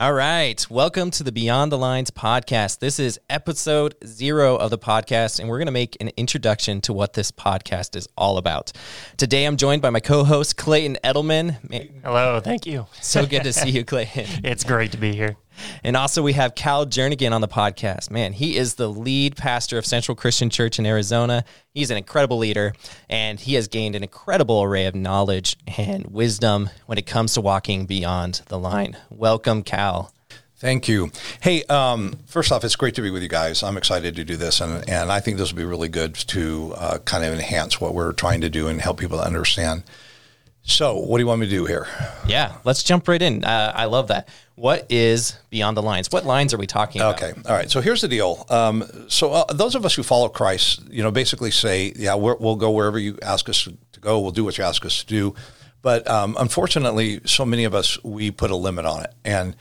All right. Welcome to the Beyond the Lines podcast. This is episode zero of the podcast, and we're going to make an introduction to what this podcast is all about. Today, I'm joined by my co host, Clayton Edelman. Hello, thank you. so good to see you, Clayton. It's great to be here. And also, we have Cal Jernigan on the podcast. Man, he is the lead pastor of Central Christian Church in Arizona. He's an incredible leader, and he has gained an incredible array of knowledge and wisdom when it comes to walking beyond the line. Welcome, Cal. Thank you. Hey, um, first off, it's great to be with you guys. I'm excited to do this, and, and I think this will be really good to uh, kind of enhance what we're trying to do and help people understand. So, what do you want me to do here? Yeah, let's jump right in. Uh, I love that. What is Beyond the Lines? What lines are we talking about? Okay, all right. So here's the deal. Um, so uh, those of us who follow Christ, you know, basically say, yeah, we will go wherever you ask us to go. We'll do what you ask us to do. But um, unfortunately, so many of us we put a limit on it, and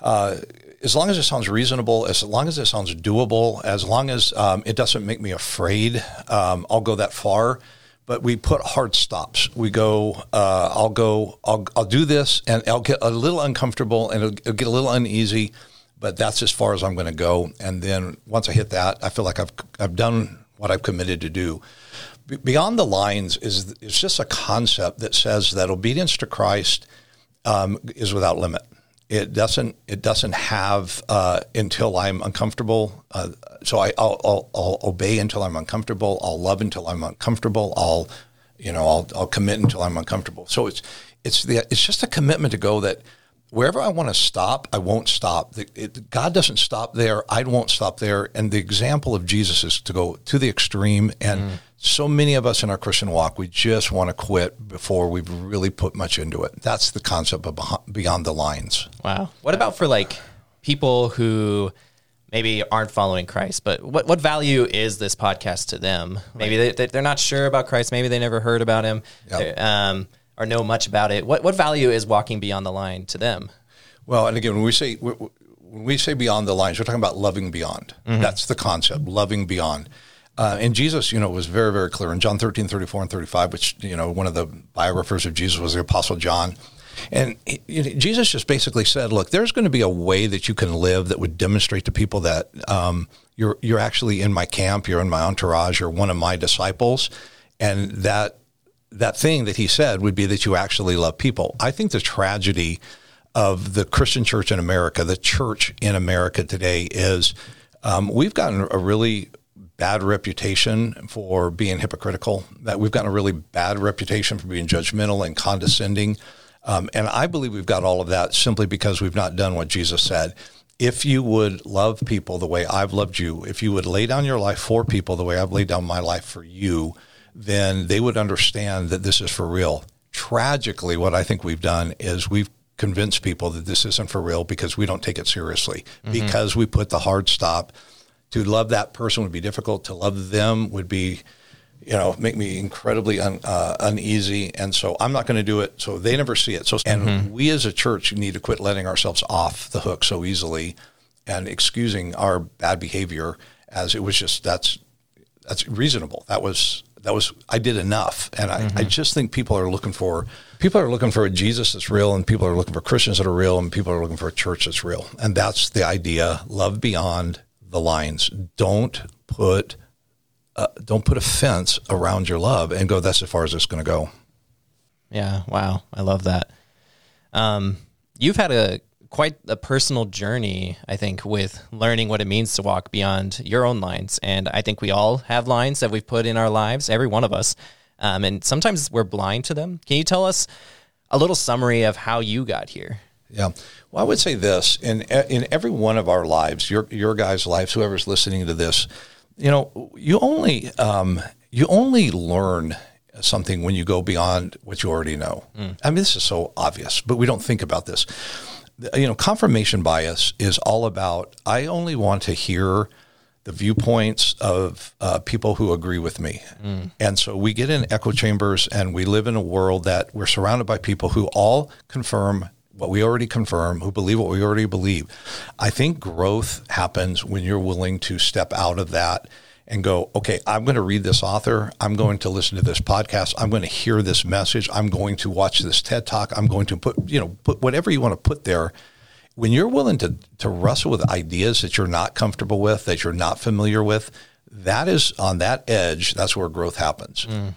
uh, as long as it sounds reasonable, as long as it sounds doable, as long as um, it doesn't make me afraid, um, I'll go that far. But we put hard stops. We go, uh, I'll go, I'll, I'll do this, and I'll get a little uncomfortable, and it'll, it'll get a little uneasy. But that's as far as I'm going to go. And then once I hit that, I feel like I've I've done what I've committed to do. Be- Beyond the lines is is just a concept that says that obedience to Christ um, is without limit. It doesn't. It doesn't have uh, until I'm uncomfortable. Uh, so I, I'll, I'll, I'll obey until I'm uncomfortable. I'll love until I'm uncomfortable. I'll, you know, I'll, I'll commit until I'm uncomfortable. So it's it's the it's just a commitment to go that wherever I want to stop, I won't stop. The, it, God doesn't stop there. I won't stop there. And the example of Jesus is to go to the extreme. And so many of us in our Christian walk, we just want to quit before we've really put much into it. That's the concept of beyond the lines. Wow. What about for like people who maybe aren't following Christ, but what, what value is this podcast to them? Maybe they, they, they're not sure about Christ. Maybe they never heard about him Yep. um, or know much about it. What, what value is walking beyond the line to them? Well, and again, when we say when we say beyond the lines, we're talking about loving beyond. That's the concept, loving beyond. Uh, and Jesus, you know, was very, very clear in John 13, 34 and 35, which, you know, one of the biographers of Jesus was the Apostle John. And he- you know, Jesus just basically said, look, there's going to be a way that you can live that would demonstrate to people that um, you're, you're actually in my camp, you're in my entourage, you're one of my disciples. And that that thing that he said would be that you actually love people. I think the tragedy of the Christian church in America, the church in America today, is um, we've gotten a really bad reputation for being hypocritical. That we've gotten a really bad reputation for being judgmental and condescending. Um, and I believe we've got all of that simply because we've not done what Jesus said. If you would love people the way I've loved you, if you would lay down your life for people the way I've laid down my life for you, then they would understand that this is for real. Tragically, what I think we've done is we've convinced people that this isn't for real because we don't take it seriously, because we put the hard stop. To love that person would be difficult. To love them would be, you know, make me incredibly un, uh, uneasy. And so I'm not going to do it. So they never see it. So, and we as a church need to quit letting ourselves off the hook so easily and excusing our bad behavior as it was just, that's, that's reasonable. That was that was I did enough, and I, I just think people are looking for people are looking for a Jesus that's real, and people are looking for Christians that are real, and people are looking for a church that's real, and that's the idea. Love beyond the lines. Don't put uh, don't put a fence around your love and go. That's as far as it's going to go. Yeah. Wow. I love that. Um, you've had a quite a personal journey, I think, with learning what it means to walk beyond your own lines. And I think we all have lines that we've put in our lives, every one of us. Um, and sometimes we're blind to them. Can you tell us a little summary of how you got here? Yeah. Well, I would say this in in every one of our lives, your your guys' lives, whoever's listening to this, you know, you only um, you only learn something when you go beyond what you already know. I mean, this is so obvious, but we don't think about this. You know, confirmation bias is all about I only want to hear the viewpoints of uh, people who agree with me. And so we get in echo chambers and we live in a world that we're surrounded by people who all confirm what we already confirm, who believe what we already believe. I think growth happens when you're willing to step out of that and go, okay, I'm going to read this author. I'm going to listen to this podcast. I'm going to hear this message. I'm going to watch this TED talk. I'm going to put, you know, put whatever you want to put there when you're willing to to wrestle with ideas that you're not comfortable with, that you're not familiar with, that is on that edge. That's where growth happens. Mm.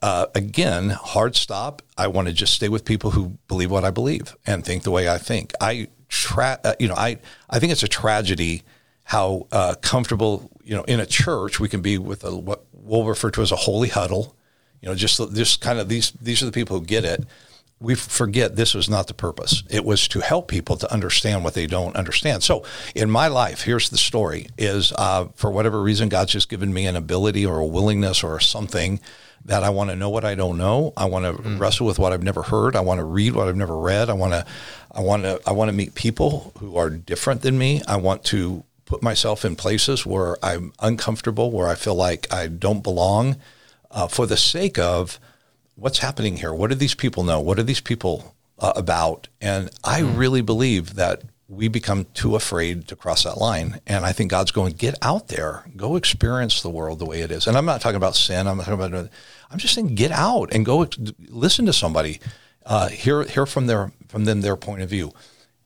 Uh, again, hard stop. I want to just stay with people who believe what I believe and think the way I think. I, tra- uh, you know, I, I think it's a tragedy how uh, comfortable, you know, in a church we can be with a, what we'll refer to as a holy huddle. You know, just just kind of these these are the people who get it. We forget this was not the purpose. It was to help people to understand what they don't understand. So, in my life, here's the story: is uh, for whatever reason, God's just given me an ability or a willingness or something that I want to know what I don't know. I want to mm. wrestle with what I've never heard. I want to read what I've never read. I want to, I want to, I want to meet people who are different than me. I want to put myself in places where I'm uncomfortable, where I feel like I don't belong, uh, for the sake of what's happening here. What do these people know? What are these people uh, about? And I mm. really believe that we become too afraid to cross that line. And I think God's going, get out there, go experience the world the way it is. And I'm not talking about sin. I'm talking about, I'm just saying, get out and go listen to somebody, uh, hear, hear from their, from them, their point of view.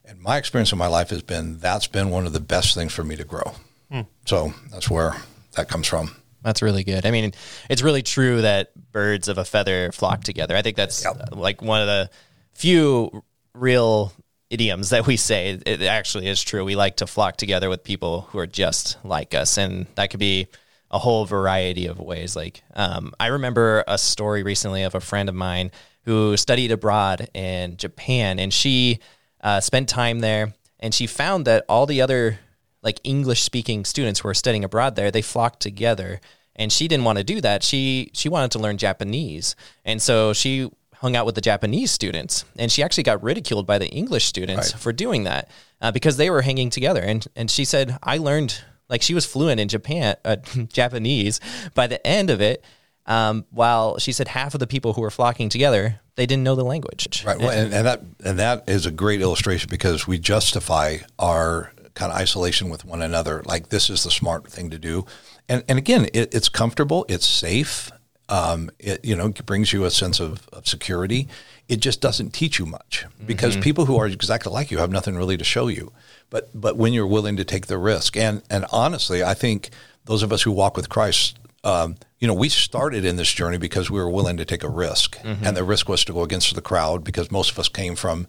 And my experience in my life has been, that's been one of the best things for me to grow. Hmm. So that's where that comes from. That's really good. I mean, it's really true that birds of a feather flock together. I think that's yep. like one of the few real idioms that we say. It actually is true. We like to flock together with people who are just like us, and that could be a whole variety of ways. Like, um, I remember a story recently of a friend of mine who studied abroad in Japan, and she uh, spent time there, and she found that all the other like English speaking students who are studying abroad there, they flocked together. And she didn't want to do that. She she wanted to learn Japanese, and so she hung out with the Japanese students, and she actually got ridiculed by the English students right. for doing that uh, because they were hanging together. And and she said, I learned like she was fluent in Japan uh, Japanese by the end of it. Um, while she said half of the people who were flocking together, they didn't know the language. Right, well, and, and that and that is a great illustration because we justify our kind of isolation with one another. Like this is the smart thing to do, and and again, it, it's comfortable, it's safe, um, it you know brings you a sense of, of security. It just doesn't teach you much because mm-hmm. people who are exactly like you have nothing really to show you. But but when you're willing to take the risk, and and honestly, I think those of us who walk with Christ, um, you know, we started in this journey because we were willing to take a risk, mm-hmm. and the risk was to go against the crowd because most of us came from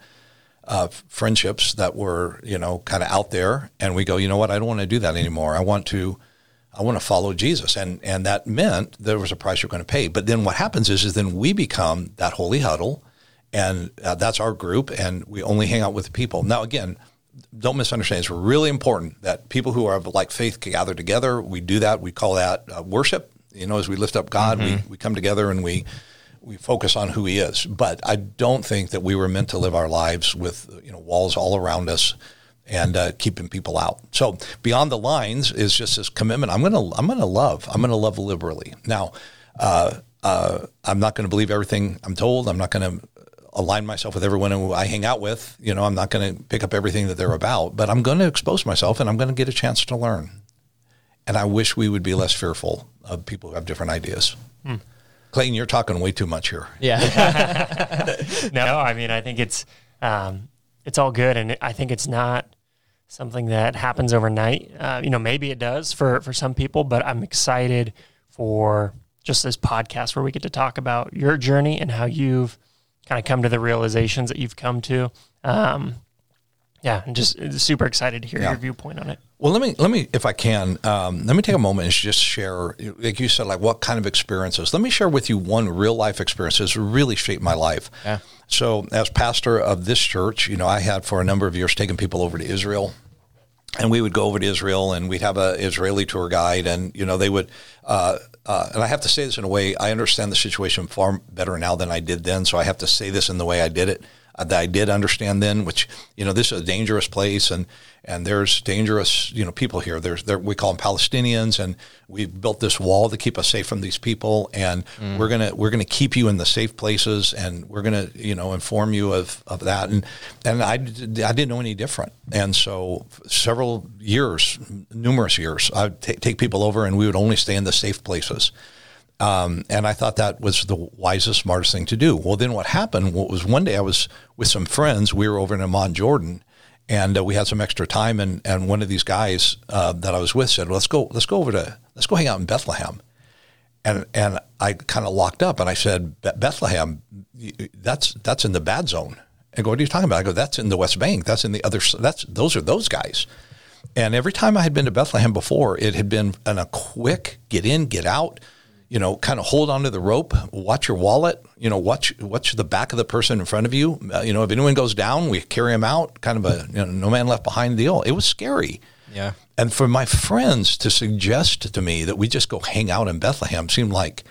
uh, friendships that were you know kind of out there, and we go, you know what, I don't want to do that anymore. I want to I want to follow Jesus. And, and that meant there was a price you're going to pay. But then what happens is, is then we become that holy huddle and uh, that's our group and we only hang out with people. Now, again, don't misunderstand. It's really important that people who are of like faith gather together. We do that. We call that uh, worship. You know, as we lift up God, mm-hmm. we, we come together and we, we focus on who he is. But I don't think that we were meant to live our lives with, you know, walls all around us and uh, keeping people out. So beyond the lines is just this commitment. I'm gonna I'm gonna love. I'm gonna love liberally. Now, uh, uh, I'm not going to believe everything I'm told. I'm not going to align myself with everyone who I hang out with. You know, I'm not going to pick up everything that they're about, but I'm going to expose myself and I'm going to get a chance to learn. And I wish we would be less fearful of people who have different ideas. Hmm. Clayton, you're talking way too much here. Yeah. no, I mean, I think it's um, it's all good, and I think it's not something that happens overnight. Uh, you know, maybe it does for for some people, but I'm excited for just this podcast where we get to talk about your journey and how you've kind of come to the realizations that you've come to. Um, yeah, I'm just super excited to hear yeah. your viewpoint on it. Well, let me let me, if I can, um, let me take a moment and just share, like you said, like what kind of experiences. Let me share with you one real life experience that's really shaped my life. Yeah. So, as pastor of this church, you know, I had for a number of years taken people over to Israel, and we would go over to Israel, and we'd have a Israeli tour guide, and you know, they would. Uh, uh, and I have to say this in a way, I understand the situation far better now than I did then. So I have to say this in the way I did it that I did understand then, which you know this is a dangerous place and and there's dangerous you know people here. There's there, we call them Palestinians, and we've built this wall to keep us safe from these people, and mm. we're gonna we're gonna keep you in the safe places, and we're gonna you know inform you of, of that. And and I I didn't know any different, and so several years, numerous years, I'd t- take people over, and we would only stay in the safe places. Um, and I thought that was the wisest, smartest thing to do. Well, then what happened was one day I was with some friends. We were over in Amman, Jordan, and uh, we had some extra time, and and one of these guys uh, that I was with said, well, "Let's go, let's go over to, let's go hang out in Bethlehem." And and I kind of locked up, and I said, "Bethlehem, that's that's in the bad zone." And go, "What are you talking about?" I go, "That's in the West Bank. That's in the other. That's those are those guys." And every time I had been to Bethlehem before, it had been in a quick get in, get out you know, kind of hold onto the rope, watch your wallet, you know, watch watch the back of the person in front of you. Uh, you know, if anyone goes down, we carry them out, kind of a you know, no man left behind deal. It was scary. Yeah. And for my friends to suggest to me that we just go hang out in Bethlehem seemed like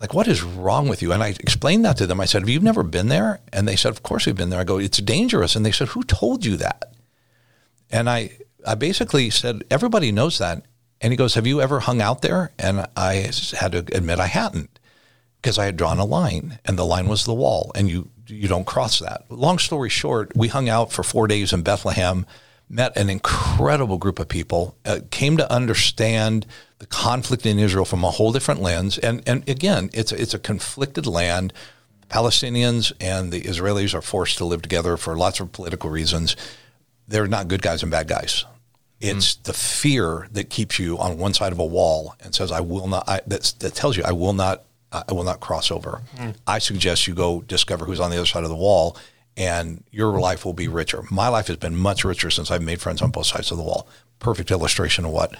like what is wrong with you? And I explained that to them. I said, "Have you never been there?" And they said, "Of course we've been there." I go, "It's dangerous." And they said, "Who told you that?" And I I basically said, "Everybody knows that." And he goes, Have you ever hung out there? And I had to admit I hadn't because I had drawn a line and the line was the wall and you, you don't cross that. Long story short, we hung out for four days in Bethlehem, met an incredible group of people, uh, came to understand the conflict in Israel from a whole different lens. And, and again, it's, it's a conflicted land. Palestinians and the Israelis are forced to live together for lots of political reasons. They're not good guys and bad guys it's mm. the fear that keeps you on one side of a wall and says, "I will not." I, that tells you, "I will not. I will not cross over." Mm. I suggest you go discover who's on the other side of the wall, and your life will be richer. My life has been much richer since I've made friends on both sides of the wall. Perfect illustration of what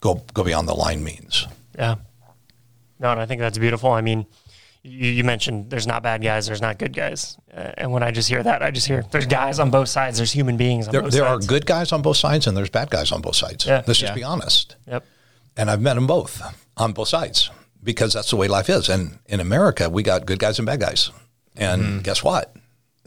go go beyond the line means. Yeah. No, and I think that's beautiful. I mean, you, you, mentioned there's not bad guys, there's not good guys, uh, and when I just hear that, I just hear there's guys on both sides, there's human beings on there, there are good guys on both sides, and there's bad guys on both sides. Yeah. Let's just be honest. Yep. And I've met them both on both sides because that's the way life is. And in America, we got good guys and bad guys. And mm-hmm. guess what?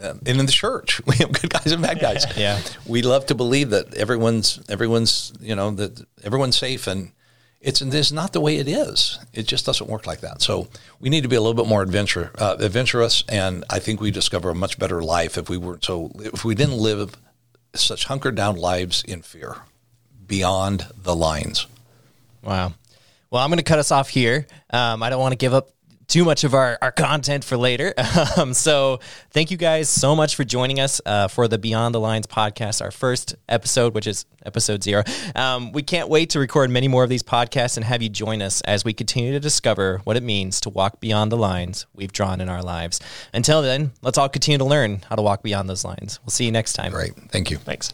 and in the church, we have good guys and bad guys. yeah, we love to believe that everyone's everyone's you know that everyone's safe and it's, it's not the way it is. It just doesn't work like that. So we need to be a little bit more adventure, uh, adventurous, and I think we discover a much better life if we weren't so if we didn't live such hunkered down lives in fear beyond the lines. Wow. Well, I'm going to cut us off here. Um, I don't want to give up too much of our, our content for later. Um, so thank you guys so much for joining us uh, for the Beyond the Lines podcast, our first episode, which is episode zero. Um, we can't wait to record many more of these podcasts and have you join us as we continue to discover what it means to walk beyond the lines we've drawn in our lives. Until then, let's all continue to learn how to walk beyond those lines. We'll see you next time. Great. Thank you. Thanks.